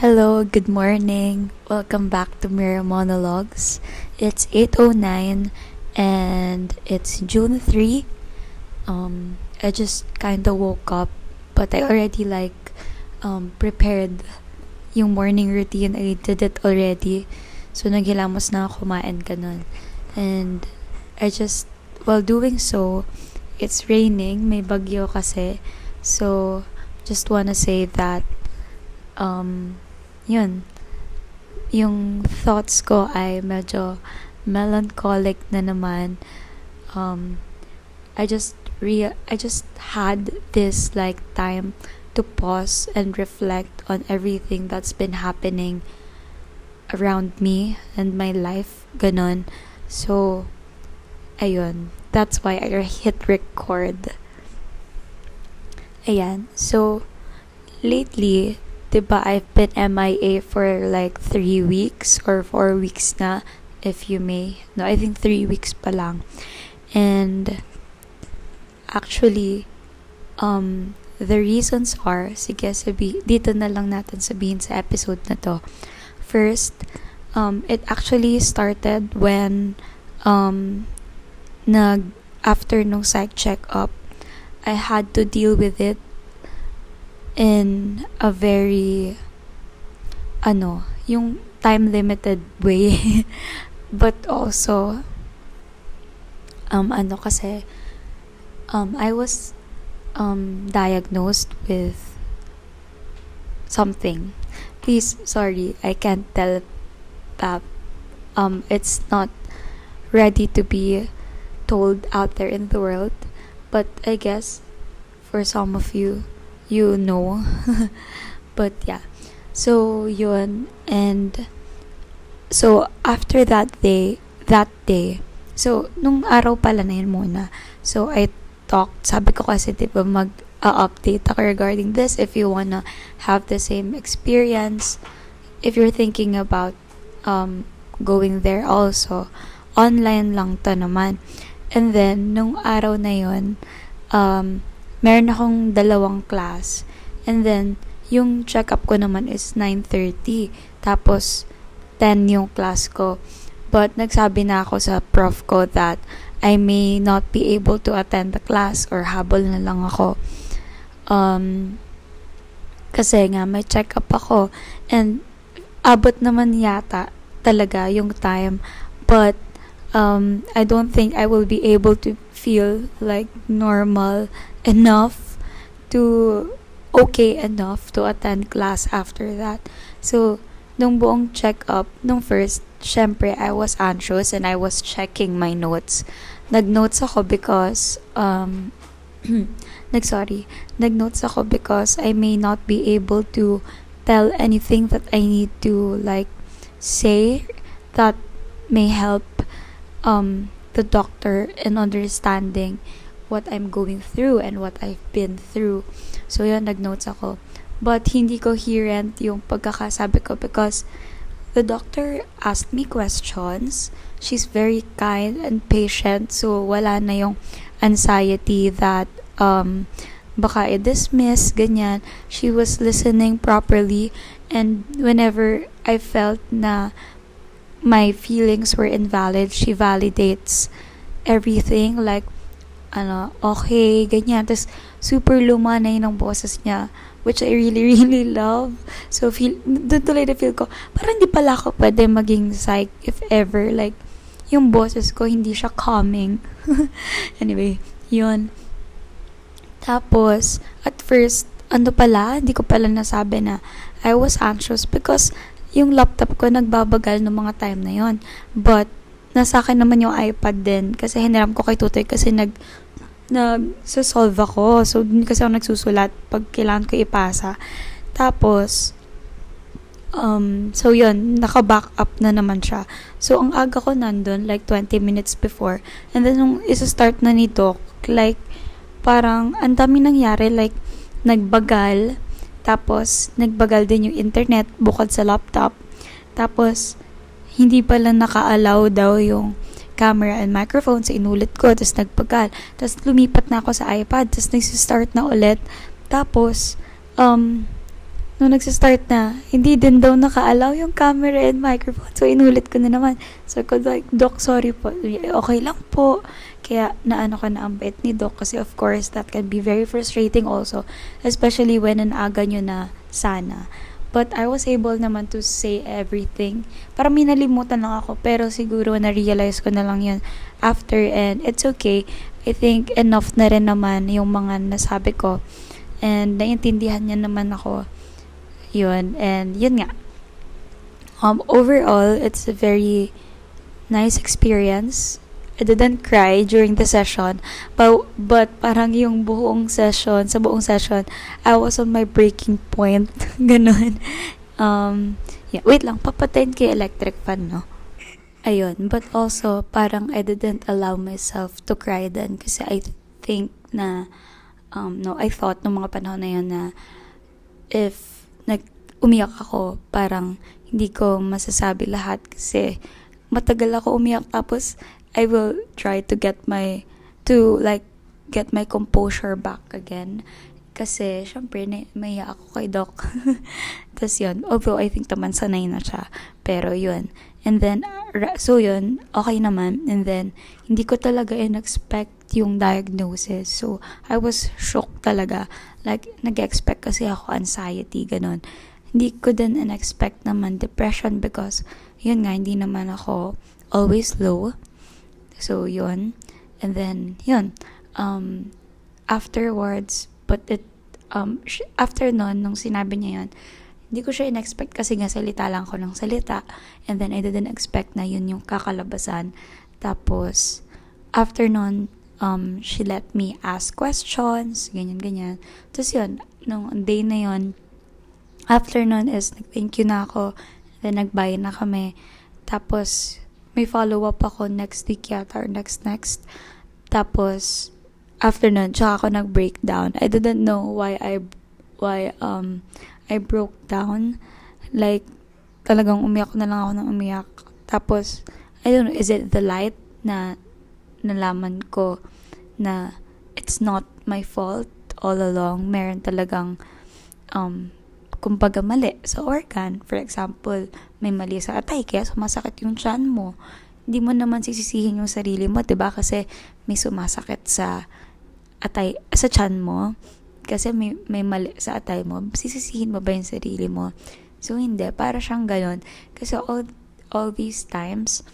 Hello, good morning. Welcome back to Mirror Monologues. It's 8:09 and it's June 3. Um I just kind of woke up, but I already like um prepared yung morning routine. I did it already. So naghilamos na ako kumain ganun. And I just while doing so, it's raining, may bagyo kasi. So just wanna say that um yun, yung thoughts ko ay medyo melancholic na naman. Um, I just re I just had this like time to pause and reflect on everything that's been happening around me and my life, ganon. So, ayun. That's why I hit record. Ayan. So, lately, diba I've been MIA for like three weeks or four weeks na, if you may. No, I think three weeks pa lang. And actually, um, the reasons are, sige, sabi, dito na lang natin sabihin sa episode na to. First, um, it actually started when, um, nag, after nung psych check-up, I had to deal with it in a very ano, yung time limited way. but also um ano kasi um I was um diagnosed with something. Please, sorry, I can't tell that um it's not ready to be told out there in the world, but I guess for some of you you know. but yeah. So yun and so after that day, that day. So nung araw pala na yun muna. So I talked, sabi ko kasi 'di ba mag uh, update ako regarding this if you wanna have the same experience if you're thinking about um going there also online lang to naman and then nung araw na yon um meron akong dalawang class. And then, yung check-up ko naman is 9.30. Tapos, 10 yung class ko. But, nagsabi na ako sa prof ko that I may not be able to attend the class or habol na lang ako. Um, kasi nga, may check-up ako. And, abot naman yata talaga yung time. But, um, I don't think I will be able to feel like normal enough to okay enough to attend class after that. So, nung buong check-up, nung first, syempre, I was anxious and I was checking my notes. Nag-notes ako because, um, nag-sorry, nag-notes ako because I may not be able to tell anything that I need to, like, say that may help, um, the doctor in understanding what I'm going through and what I've been through. So, yun, nag-notes ako. But, hindi coherent yung pagkakasabi ko because the doctor asked me questions. She's very kind and patient. So, wala na yung anxiety that um, baka i-dismiss, ganyan. She was listening properly and whenever I felt na my feelings were invalid, she validates everything like ano, okay, ganyan. Tapos, super luma na yun ang boses niya, which I really, really love. So, feel, doon tuloy na feel ko, parang hindi pala ako pwede maging psych if ever, like, yung boses ko, hindi siya calming. anyway, yun. Tapos, at first, ano pala, hindi ko pala nasabi na I was anxious because yung laptop ko nagbabagal ng mga time na yon. But, nasa akin naman yung iPad din kasi hiniram ko kay tutoy kasi nag nag-solve ako. So, dun kasi ako nagsusulat pag kailangan ko ipasa. Tapos, um, so yun, naka-back up na naman siya. So, ang aga ko nandun, like 20 minutes before. And then, nung isa-start na ni Doc, like, parang, ang dami nangyari, like, nagbagal, tapos, nagbagal din yung internet bukod sa laptop. Tapos, hindi pala naka-allow daw yung camera and microphone sa inulit ko. Tapos nagpagal. Tapos lumipat na ako sa iPad. Tapos nagsistart na ulit. Tapos, um, nung nagsistart na, hindi din daw naka-allow yung camera and microphone. So, inulit ko na naman. So, ko like, Doc, sorry po. Okay lang po. Kaya, naano ka na ang bait ni Doc. Kasi, of course, that can be very frustrating also. Especially when an aga nyo na sana. But I was able naman to say everything. Parang minalimutan lang ako. Pero siguro na-realize ko na lang yun after. And it's okay. I think enough na rin naman yung mga nasabi ko. And naiintindihan niya naman ako. Yun. And yun nga. Um, overall, it's a very nice experience. I didn't cry during the session. But, but parang yung buong session, sa buong session, I was on my breaking point. Ganon. Um, yeah. Wait lang, papatayin kay electric fan, no? Ayun. But also, parang I didn't allow myself to cry then kasi I think na, um, no, I thought nung mga panahon na yun na if nag umiyak ako, parang hindi ko masasabi lahat kasi matagal ako umiyak. Tapos I will try to get my to like get my composure back again. Kasi syempre may ako kay doc. Tapos yun. Although I think naman sanay na siya. Pero yun. And then so yun okay naman. And then hindi ko talaga in-expect yung diagnosis so I was shocked talaga like nag-expect kasi ako anxiety ganun hindi ko din in-expect naman depression because yun nga hindi naman ako always low So, yun. And then, yun. Um, afterwards, but it, um, after nun, nung sinabi niya yun, hindi ko siya in-expect kasi nga salita lang ko ng salita. And then, I didn't expect na yun yung kakalabasan. Tapos, after nun, um, she let me ask questions, ganyan-ganyan. Tapos yun, nung day na yun, after nun is, nag-thank you na ako. Then, nag-bye na kami. Tapos, may follow-up ako next week yata or next next. Tapos, after nun, tsaka ako nag-breakdown. I didn't know why I, why, um, I broke down. Like, talagang umiyak na lang ako ng umiyak. Tapos, I don't know, is it the light na nalaman ko na it's not my fault all along. Meron talagang, um, kumbaga mali sa organ. For example, may mali sa atay, kaya sumasakit yung tiyan mo. Hindi mo naman sisisihin yung sarili mo, 'di ba? Kasi may sumasakit sa atay, sa tiyan mo. Kasi may, may mali sa atay mo. Sisisihin mo ba yung sarili mo? So, hindi. Para siyang ganon. Kasi all, all these times,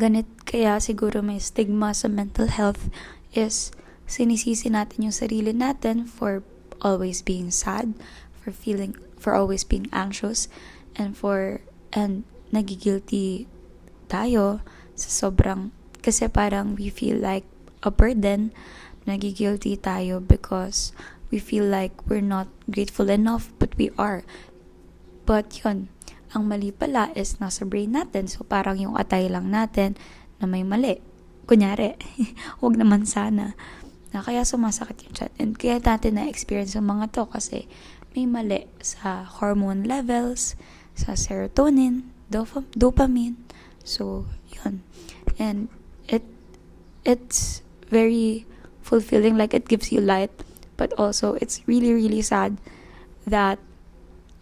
ganit kaya siguro may stigma sa mental health is sinisisi natin yung sarili natin for always being sad, for feeling for always being anxious and for and nagigilty tayo sa sobrang kasi parang we feel like a burden nagigilty tayo because we feel like we're not grateful enough but we are. But yun ang mali pala is nasa brain natin so parang yung atay lang natin na may mali kunyari wag naman sana na kaya sumasakit yung chat and kaya natin na-experience yung mga to kasi may mali sa hormone levels, sa serotonin, dop- dopamine. So, yun. And it it's very fulfilling like it gives you light but also it's really really sad that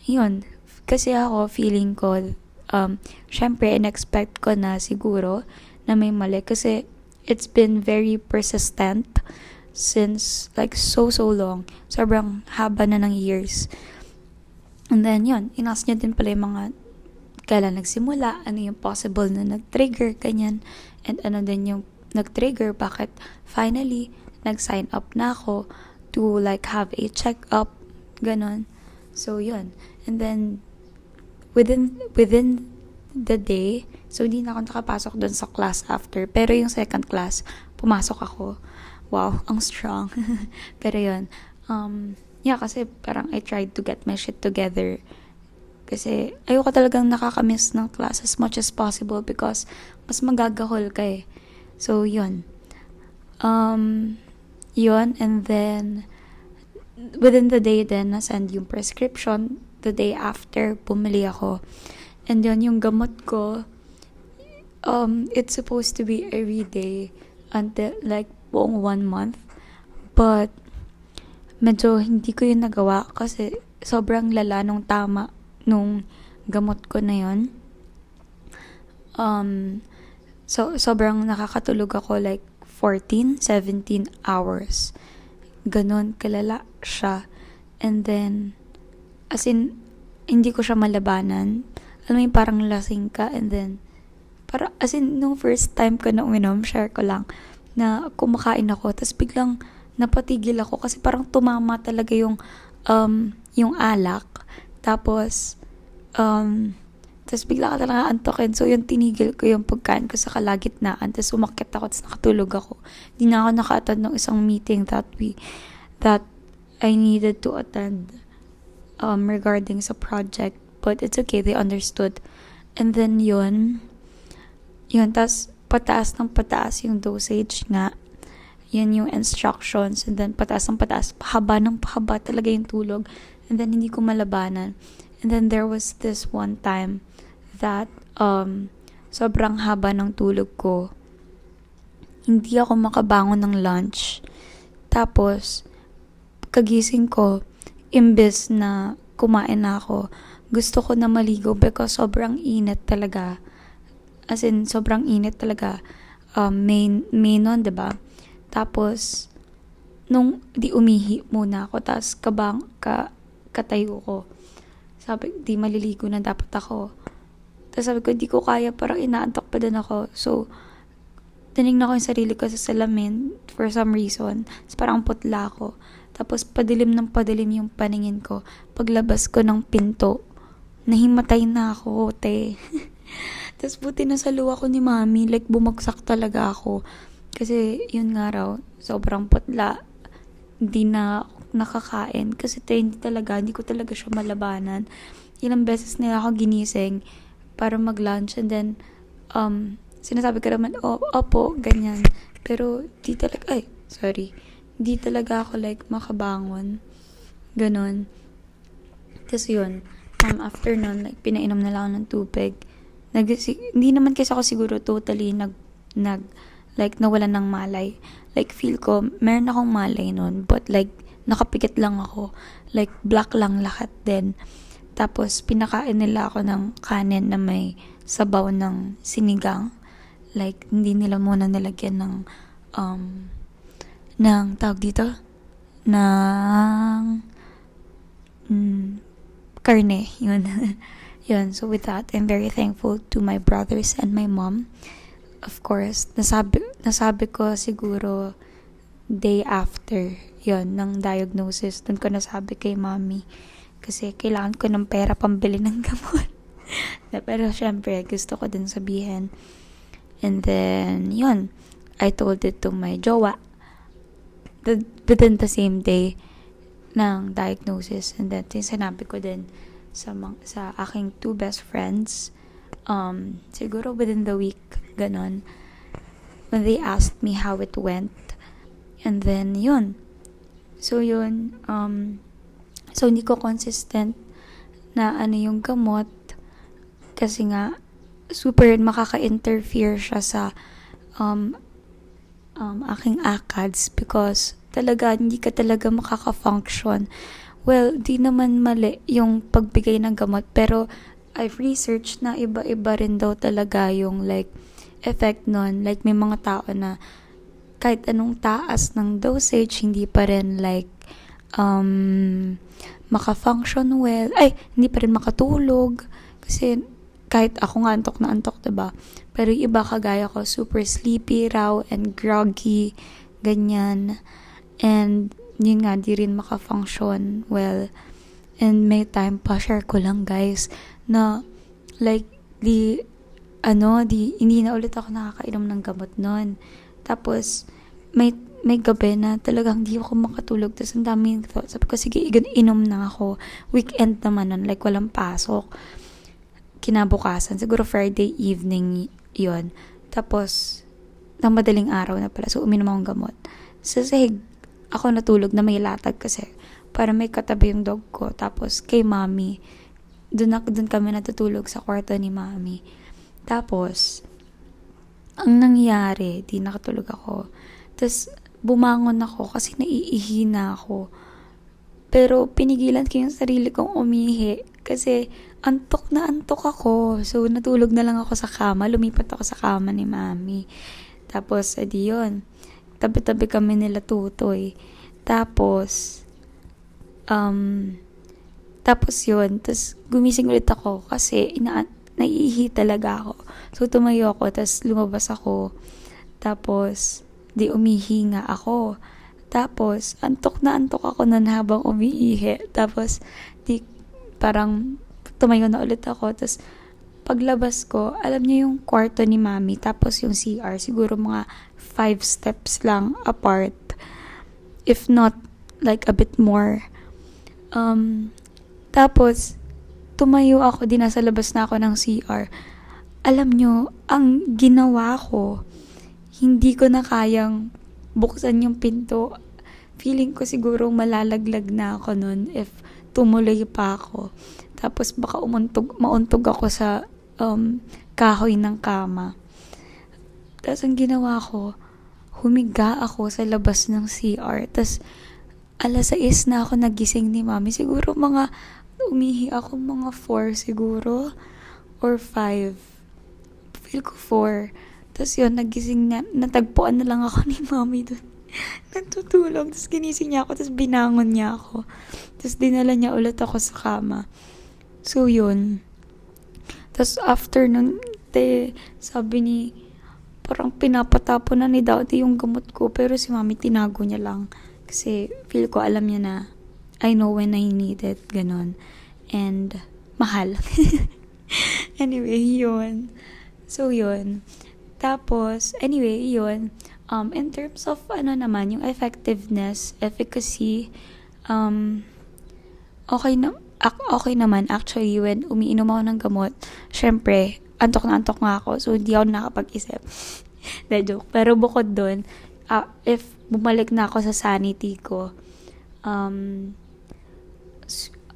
yun kasi ako feeling ko um syempre in-expect ko na siguro na may mali kasi it's been very persistent since like so so long. Sobrang haba na ng years. And then yun, inas niya din pala yung mga kailan nagsimula, ano yung possible na nag-trigger, ganyan. And ano din yung nag-trigger, bakit finally nag-sign up na ako to like have a check-up, ganon. So yun. And then within within the day, so hindi na ako nakapasok dun sa class after. Pero yung second class, pumasok ako wow, ang strong. Pero yun, um, yeah, kasi parang I tried to get my shit together. Kasi ayoko talagang nakakamiss ng class as much as possible because mas magagahol ka eh. So, yun. Um, yun, and then, within the day then, nasend yung prescription. The day after, bumili ako. And yun, yung gamot ko, um, it's supposed to be every day until, like, buong one month. But, medyo hindi ko yun nagawa kasi sobrang lala nung tama nung gamot ko na yon um so sobrang nakakatulog ako like 14 17 hours ganon kalala siya and then as in hindi ko siya malabanan alam mo yung parang lasing ka and then para as in nung first time ko na uminom share ko lang na kumakain ako tapos biglang napatigil ako kasi parang tumama talaga yung um yung alak tapos um tapos bigla ka talaga antokin. So, yung tinigil ko yung pagkain ko sa kalagitnaan. Tapos umakit ako, tapos nakatulog ako. Hindi na ako naka-attend ng isang meeting that we, that I needed to attend um, regarding sa project. But it's okay, they understood. And then yun, yun, tapos pataas ng pataas yung dosage nga. Yun yung instructions. And then pataas ng pataas. Pahaba ng pahaba talaga yung tulog. And then hindi ko malabanan. And then there was this one time that um, sobrang haba ng tulog ko. Hindi ako makabangon ng lunch. Tapos, kagising ko, imbes na kumain na ako, gusto ko na maligo because sobrang init talaga. As in, sobrang init talaga. Um, May, May nun, diba? Tapos, nung di umihi muna ako, tapos kabang, ka, katayo ko. Sabi, di maliligo na dapat ako. Tapos sabi ko, hindi ko kaya, parang inaantok pa din ako. So, tinignan ko yung sarili ko sa salamin for some reason. Tapos parang putla ako. Tapos padilim ng padilim yung paningin ko. Paglabas ko ng pinto, nahimatay na ako, te. Tapos buti na sa luwa ko ni mami, like bumagsak talaga ako. Kasi yun nga raw, sobrang putla. Hindi na nakakain. Kasi te, hindi talaga, hindi ko talaga siya malabanan. Ilang beses nila ako ginising para mag-lunch and then um, sinasabi ko naman, oh, opo, ganyan. Pero di talaga, ay, sorry, di talaga ako like makabangon. Ganon. Tapos yun, um, after nun, like, pinainom na lang ako ng tubig. Nag, hindi naman kasi ako siguro totally nag, nag, like, nawalan ng malay. Like, feel ko, meron akong malay nun, but like, nakapikit lang ako. Like, black lang lahat din. Tapos, pinakain nila ako ng kanin na may sabaw ng sinigang. Like, hindi nila muna nilagyan ng, um, ng, tawag dito? ng, mm, karne. Yun. Yun. So, with that, I'm very thankful to my brothers and my mom. Of course, nasabi, nasabi ko siguro day after yon ng diagnosis. Doon ko nasabi kay mommy kasi kailangan ko ng pera pambili ng gamot. Pero syempre, gusto ko din sabihin. And then, yun. I told it to my jowa. The, within the same day ng diagnosis. And then, sinabi ko din sa, mga, sa aking two best friends. Um, siguro within the week, ganon. When they asked me how it went. And then, yun. So, yun. Um, So, hindi ko consistent na ano yung gamot kasi nga super makaka-interfere siya sa um, um, aking ACADS because talaga hindi ka talaga makaka-function. Well, di naman mali yung pagbigay ng gamot pero I've researched na iba-iba rin daw talaga yung like effect nun. Like may mga tao na kahit anong taas ng dosage, hindi pa rin like um, maka-function well. Ay, hindi pa rin makatulog. Kasi kahit ako nga antok na antok, diba? Pero yung iba kagaya ko, super sleepy raw and groggy, ganyan. And yun nga, di rin maka-function well. And may time pa, share ko lang guys, na like, di, ano, di, hindi na ulit ako nakakainom ng gamot nun. Tapos, may may gabi na talagang hindi ako makatulog. Tapos ang daming thoughts. Sabi ko, sige, inom na ako. Weekend naman nun, like walang pasok. Kinabukasan, siguro Friday evening yon Tapos, ng madaling araw na pala. So, uminom akong gamot. Sa sahig, ako natulog na may latag kasi. Para may katabi yung dog ko. Tapos, kay mami, doon, doon kami natutulog sa kwarto ni mami. Tapos, ang nangyari, di nakatulog ako. Tapos, bumangon ako kasi naiihi na ako. Pero pinigilan ko yung sarili kong umihi kasi antok na antok ako. So, natulog na lang ako sa kama. Lumipat ako sa kama ni mami. Tapos, edi yun. Tabi-tabi kami nila tutoy. Tapos, um, tapos yun. Tapos, gumising ulit ako kasi ina naiihi talaga ako. So, tumayo ako. Tapos, lumabas ako. Tapos, di umihi nga ako. Tapos, antok na antok ako nun habang umiihi. Tapos, di, parang tumayo na ulit ako. Tapos, paglabas ko, alam niyo yung kwarto ni mami, tapos yung CR, siguro mga five steps lang apart. If not, like a bit more. Um, tapos, tumayo ako, di nasa labas na ako ng CR. Alam nyo, ang ginawa ko, hindi ko na kayang buksan yung pinto, feeling ko siguro malalaglag na ako nun if tumuloy pa ako. Tapos baka umuntog, mauntog ako sa um, kahoy ng kama. Tapos ang ginawa ko, humiga ako sa labas ng CR. Tapos alas 6 na ako nagising ni mami. Siguro mga, umihi ako mga 4 siguro. Or 5. Feel ko 4. Tapos yun, nagising na, natagpuan na lang ako ni mami dun. Nagtutulog. Tapos ginising niya ako, tapos binangon niya ako. Tapos dinala niya ulit ako sa kama. So, yun. Tapos after nun, te, sabi ni, parang pinapatapo na ni Daddy yung gamot ko. Pero si mami tinago niya lang. Kasi feel ko alam niya na I know when I need it. Ganon. And mahal. anyway, yun. So, yun. Tapos, anyway, yun. Um, in terms of, ano naman, yung effectiveness, efficacy, um, okay na, okay naman. Actually, when umiinom ako ng gamot, syempre, antok na antok nga ako. So, hindi ako nakapag-isip. De, joke. Pero bukod dun, uh, if bumalik na ako sa sanity ko, um,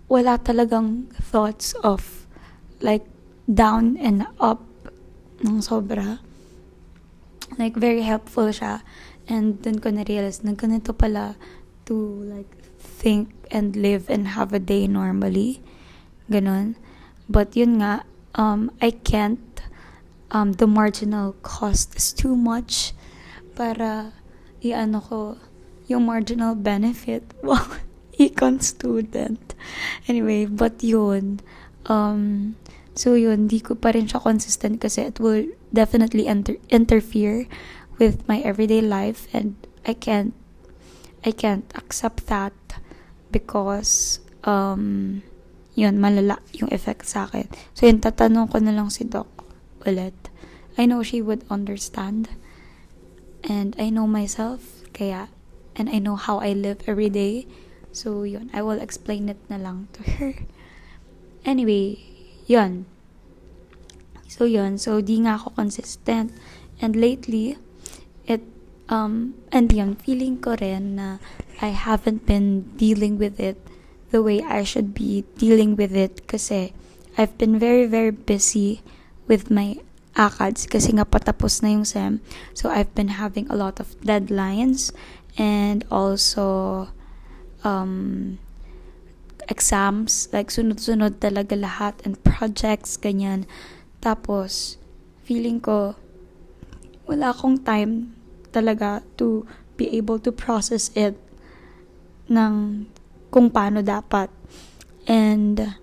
wala talagang thoughts of, like, down and up ng sobra like very helpful siya. And then ko na-realize na ganito pala to like think and live and have a day normally. Ganon. But yun nga um I can't um the marginal cost is too much para iano ko yung marginal benefit wow econ student. Anyway but yun um So yun, di ko pa rin siya consistent kasi it will definitely enter- interfere with my everyday life and I can't I can't accept that because um yun, malala yung effect sa akin. So yun, tatanong ko na lang si Doc ulit. I know she would understand and I know myself kaya and I know how I live every day. So yun, I will explain it na lang to her. Anyway, yun. So, yun. So, di nga ako consistent. And lately, it, um, and yun, feeling ko rin na I haven't been dealing with it the way I should be dealing with it kasi I've been very, very busy with my ACADS kasi nga patapos na yung SEM. So, I've been having a lot of deadlines and also um, exams, like sunod-sunod talaga lahat and projects, ganyan. Tapos, feeling ko, wala akong time talaga to be able to process it ng kung paano dapat. And,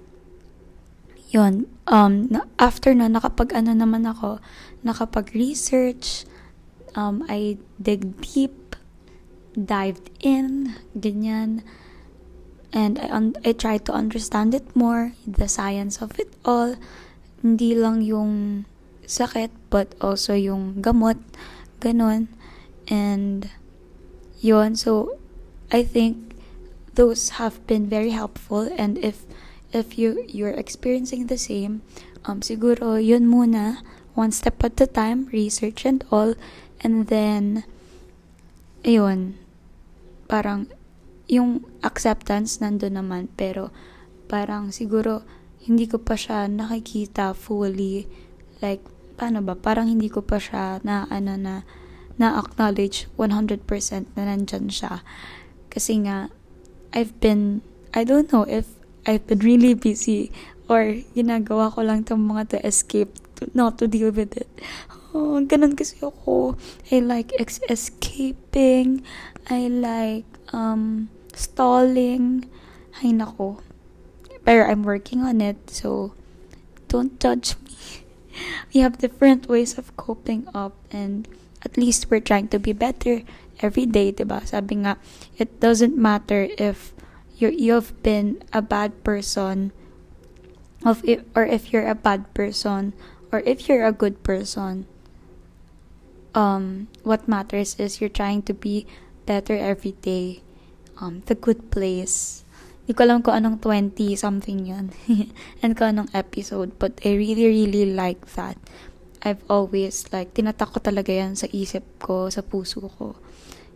yon um, after na, nakapag ano naman ako, nakapag-research, um, I dig deep, dived in, ganyan, and I, un- I try to understand it more, the science of it all. Hindi lang yung sakit, but also yung gamot, ganun. And, yon So, I think those have been very helpful. And if, if you, you're experiencing the same, um, siguro yun muna, one step at a time, research and all. And then, ayun, parang yung acceptance nando naman pero parang siguro hindi ko pa siya nakikita fully like paano ba parang hindi ko pa siya na ano na na acknowledge 100% na nandyan siya kasi nga I've been I don't know if I've been really busy or ginagawa ko lang itong mga to escape, to, not to deal with it. Oh, ganun kasi ako. I like escaping. I like um, stalling. Ay, nako. Pero I'm working on it, so don't judge me. We have different ways of coping up and at least we're trying to be better every day, diba? Sabi nga, it doesn't matter if you're, you've been a bad person of if, or if you're a bad person or if you're a good person. Um, what matters is you're trying to be better every day. Um, the good place. Hindi ko alam kung anong 20 something yun. and kung anong episode. But I really, really like that. I've always like, tinatak talaga yan sa isip ko, sa puso ko.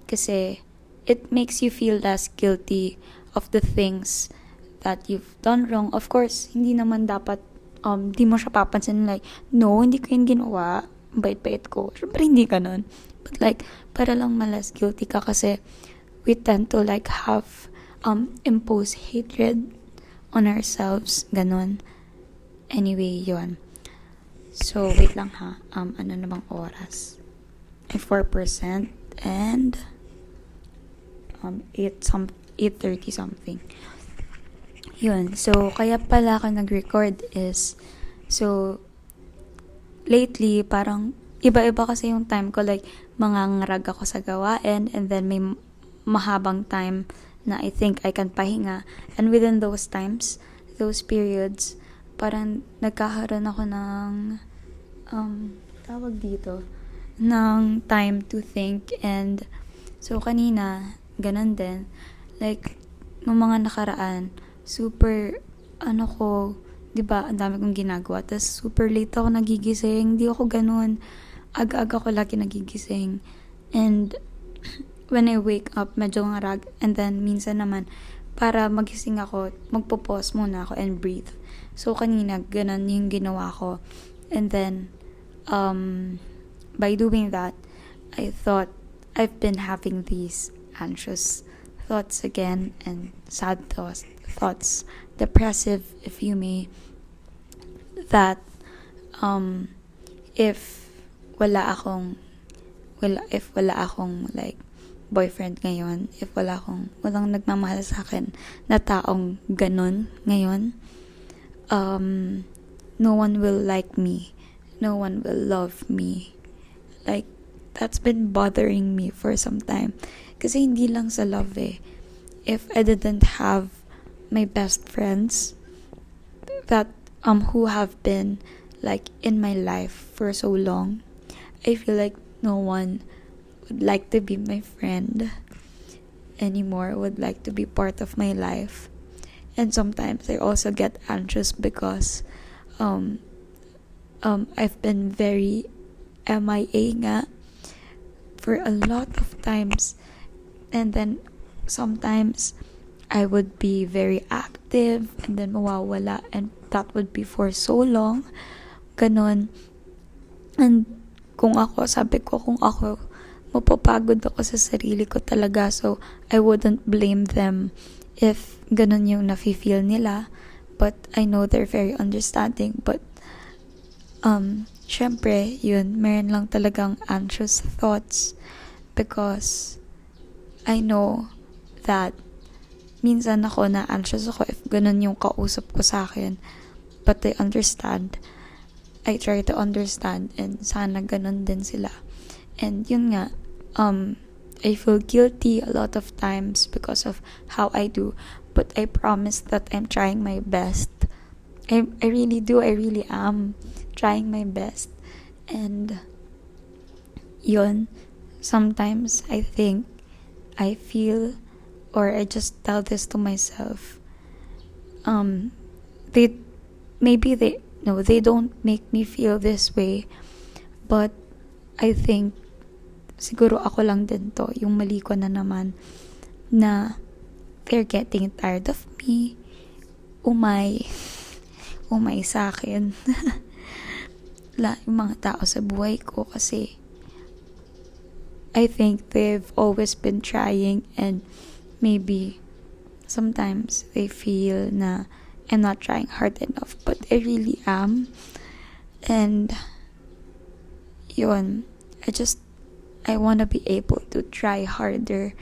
Kasi, it makes you feel less guilty of the things that you've done wrong. Of course, hindi naman dapat, um, di mo siya papansin like, no, hindi ko yun ginawa. Bait-bait ko. Siyempre, hindi ganun. But like, para lang malas guilty ka kasi we tend to like have um, impose hatred on ourselves. Ganon. Anyway, yon So, wait lang ha. Um, ano namang oras? Ay, 4% and um, 8 some 8.30 something. Yun. So, kaya pala ako nag-record is, so, lately, parang, iba-iba kasi yung time ko. Like, mangangarag ako sa gawain and then may mahabang time na I think I can pahinga. And within those times, those periods, parang nagkakaroon ako ng um, tawag dito ng time to think and so kanina ganun din like nung mga nakaraan super ano ko 'di ba ang dami kong ginagawa. Tapos super late ako nagigising. Hindi ako ganun. Aga-aga ko lagi nagigising. And when I wake up medyo ngarag. And then minsan naman para magising ako, magpo-pause muna ako and breathe. So, kanina, ganun yung ginawa ko. And then, um, by doing that, I thought I've been having these anxious thoughts again and sad thoughts, thoughts, depressive, if you may, that um, if wala akong, wala, if wala akong like boyfriend ngayon, if wala akong, walang nagmamahal sa akin na taong ganun ngayon, um, no one will like me. No one will love me. Like, that's been bothering me for some time. Kasi hindi lang sa love eh. If I didn't have my best friends that um who have been like in my life for so long, I feel like no one would like to be my friend anymore, would like to be part of my life. And sometimes I also get anxious because um, um, I've been very MIA nga for a lot of times. And then sometimes I would be very active and then mawawala and that would be for so long. Ganon. And kung ako, sabi ko, kung ako mapapagod ako sa sarili ko talaga. So, I wouldn't blame them if ganun yung nafe-feel nila. But I know they're very understanding. But, um, syempre, yun, meron lang talagang anxious thoughts because I know that minsan ako na anxious ako if ganun yung kausap ko sa akin. But I understand. I try to understand and sana ganun din sila. And yun nga, um, I feel guilty a lot of times because of how I do, but I promise that I'm trying my best. I, I really do, I really am trying my best. And yun, sometimes I think, I feel, or I just tell this to myself, um, they, maybe they, no, they don't make me feel this way, but I think siguro ako lang din to, yung mali ko na naman, na they're getting tired of me, umay, umay sa akin. La, yung mga tao sa buhay ko kasi I think they've always been trying and maybe sometimes they feel na I'm not trying hard enough, but I really am. And yun, I just I want to be able to try harder.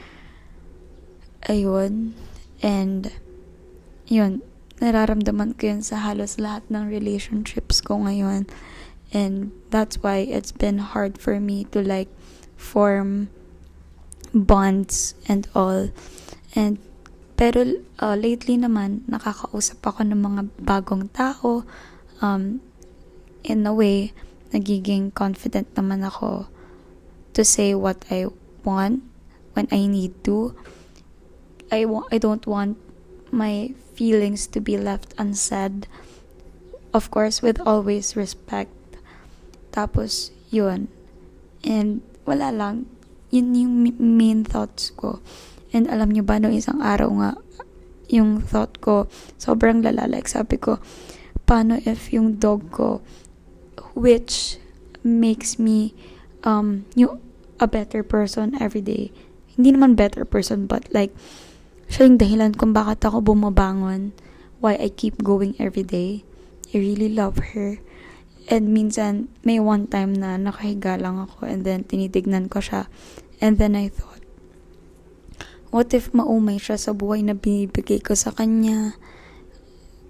Ayun. And yun, nararamdaman ko yun sa halos lahat ng relationships ko ngayon. And that's why it's been hard for me to like form bonds and all. And pero uh, lately naman nakakausap ako ng mga bagong tao um in a way nagiging confident naman ako to say what I want when I need to. I wa- I don't want my feelings to be left unsaid. Of course, with always respect. Tapos, yun. And wala lang. Yun yung main thoughts ko. And alam nyo ba, no isang araw nga, yung thought ko, sobrang lala. Like, sabi ko, paano if yung dog ko, which makes me, um, yung, a better person every day. Hindi naman better person, but like, siya yung dahilan kung bakit ako bumabangon, why I keep going every day. I really love her. And minsan, may one time na nakahiga lang ako and then tinitignan ko siya. And then I thought, what if maumay siya sa buhay na binibigay ko sa kanya?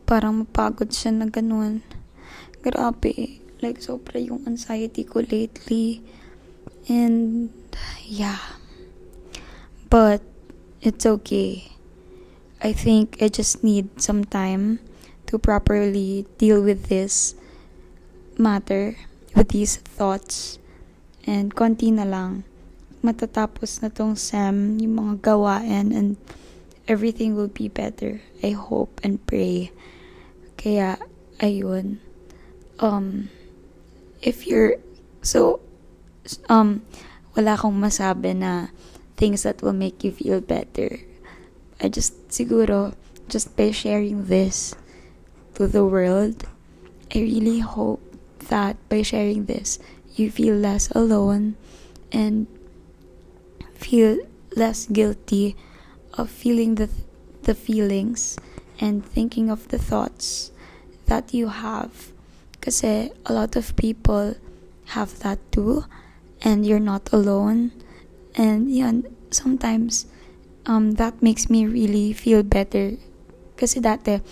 Parang mapagod siya na ganun. Grabe. Like, sobra yung anxiety ko lately. And, yeah. But, it's okay. I think I just need some time to properly deal with this matter, with these thoughts. And konti na lang matatapos na tong SEM, yung mga gawain, and everything will be better. I hope and pray. Kaya, ayun. Um, if you're, so, um, wala akong masabi na things that will make you feel better. I just, siguro, just by sharing this to the world, I really hope that by sharing this, you feel less alone and feel less guilty of feeling the the feelings and thinking of the thoughts that you have. Kasi a lot of people have that too and you're not alone. And yan sometimes um that makes me really feel better. Kasi dati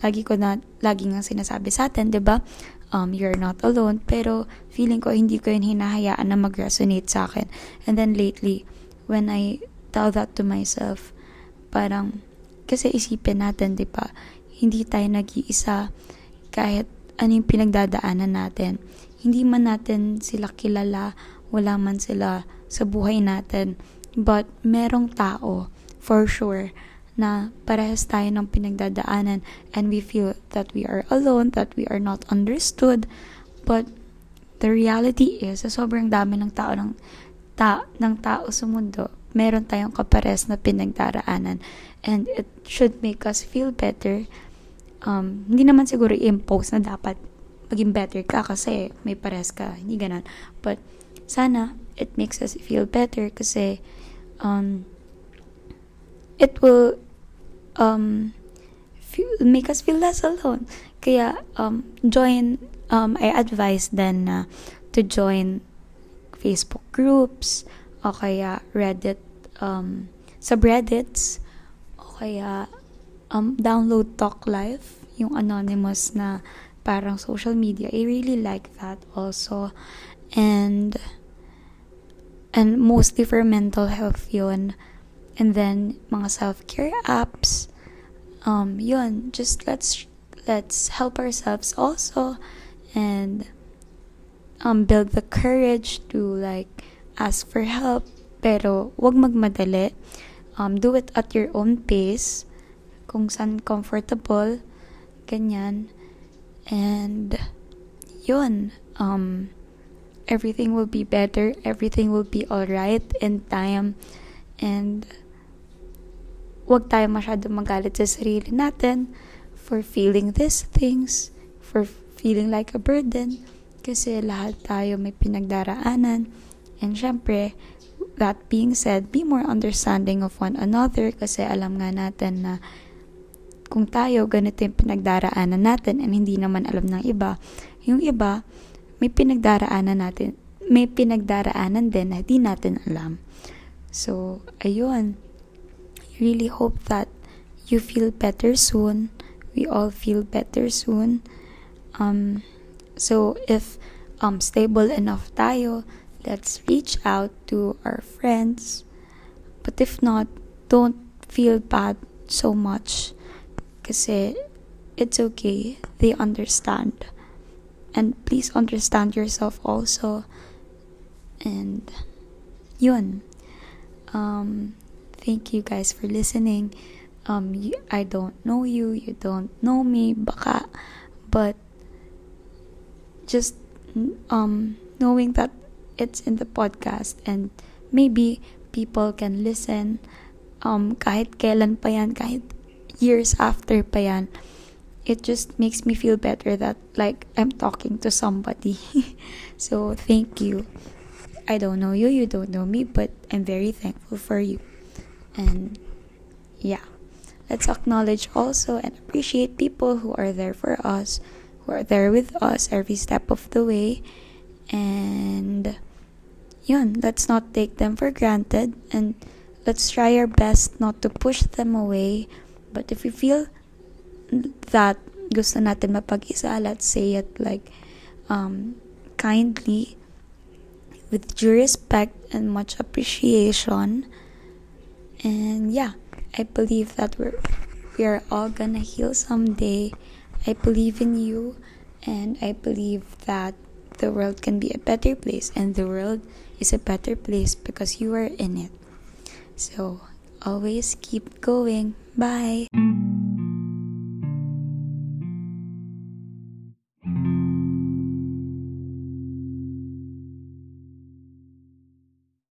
lagi ko na lagi nga sinasabi sa atin 'di ba? Um, you're not alone. Pero feeling ko hindi ko yun hinahayaan na mag-resonate sa akin. And then lately when I tell that to myself, parang, kasi isipin natin, di ba, hindi tayo nag-iisa kahit ano yung pinagdadaanan natin. Hindi man natin sila kilala, wala man sila sa buhay natin, but merong tao, for sure, na parehas tayo ng pinagdadaanan and we feel that we are alone, that we are not understood, but the reality is, sa sobrang dami ng tao ng ta ng tao sa mundo, meron tayong kapares na pinagdaraanan. And it should make us feel better. Um, hindi naman siguro i-impose na dapat maging better ka kasi may pares ka. Hindi ganun. But, sana, it makes us feel better kasi um, it will um, feel, make us feel less alone. Kaya, um, join, um, I advise then uh, to join Facebook groups, o kaya Reddit, um, subreddits, o kaya um, download Talk Live, yung anonymous na parang social media. I really like that also. And, and mostly for mental health yun. And then, mga self-care apps. Um, yun, just let's, let's help ourselves also. And, um, build the courage to like ask for help. Pero wag magmadali. Um, do it at your own pace. Kung saan comfortable. Ganyan. And yun. Um everything will be better. Everything will be alright in time. And wag tayo masyado magalit sa sarili natin for feeling these things for feeling like a burden kasi lahat tayo may pinagdaraanan. And syempre, that being said, be more understanding of one another kasi alam nga natin na kung tayo ganito yung pinagdaraanan natin and hindi naman alam ng iba, yung iba may pinagdaraanan natin, may pinagdaraanan din na hindi natin alam. So, ayun. I really hope that you feel better soon. We all feel better soon. Um, so, if um, stable enough tayo, let's reach out to our friends. But if not, don't feel bad so much Kasi it's okay. They understand. And please understand yourself also. And yun. Um, thank you guys for listening. Um, I don't know you, you don't know me, baka, but just um knowing that it's in the podcast and maybe people can listen um kahit kailan pa yan kahit years after pa yan, it just makes me feel better that like I'm talking to somebody. so thank you. I don't know you, you don't know me, but I'm very thankful for you. And yeah, let's acknowledge also and appreciate people who are there for us, are there with us every step of the way. And yun, let's not take them for granted and let's try our best not to push them away But if we feel that gusto natin mapag-isa, let's say it like um, kindly, with due respect and much appreciation. And yeah, I believe that we're we are all gonna heal someday. I believe in you, and I believe that the world can be a better place, and the world is a better place because you are in it. So always keep going. Bye.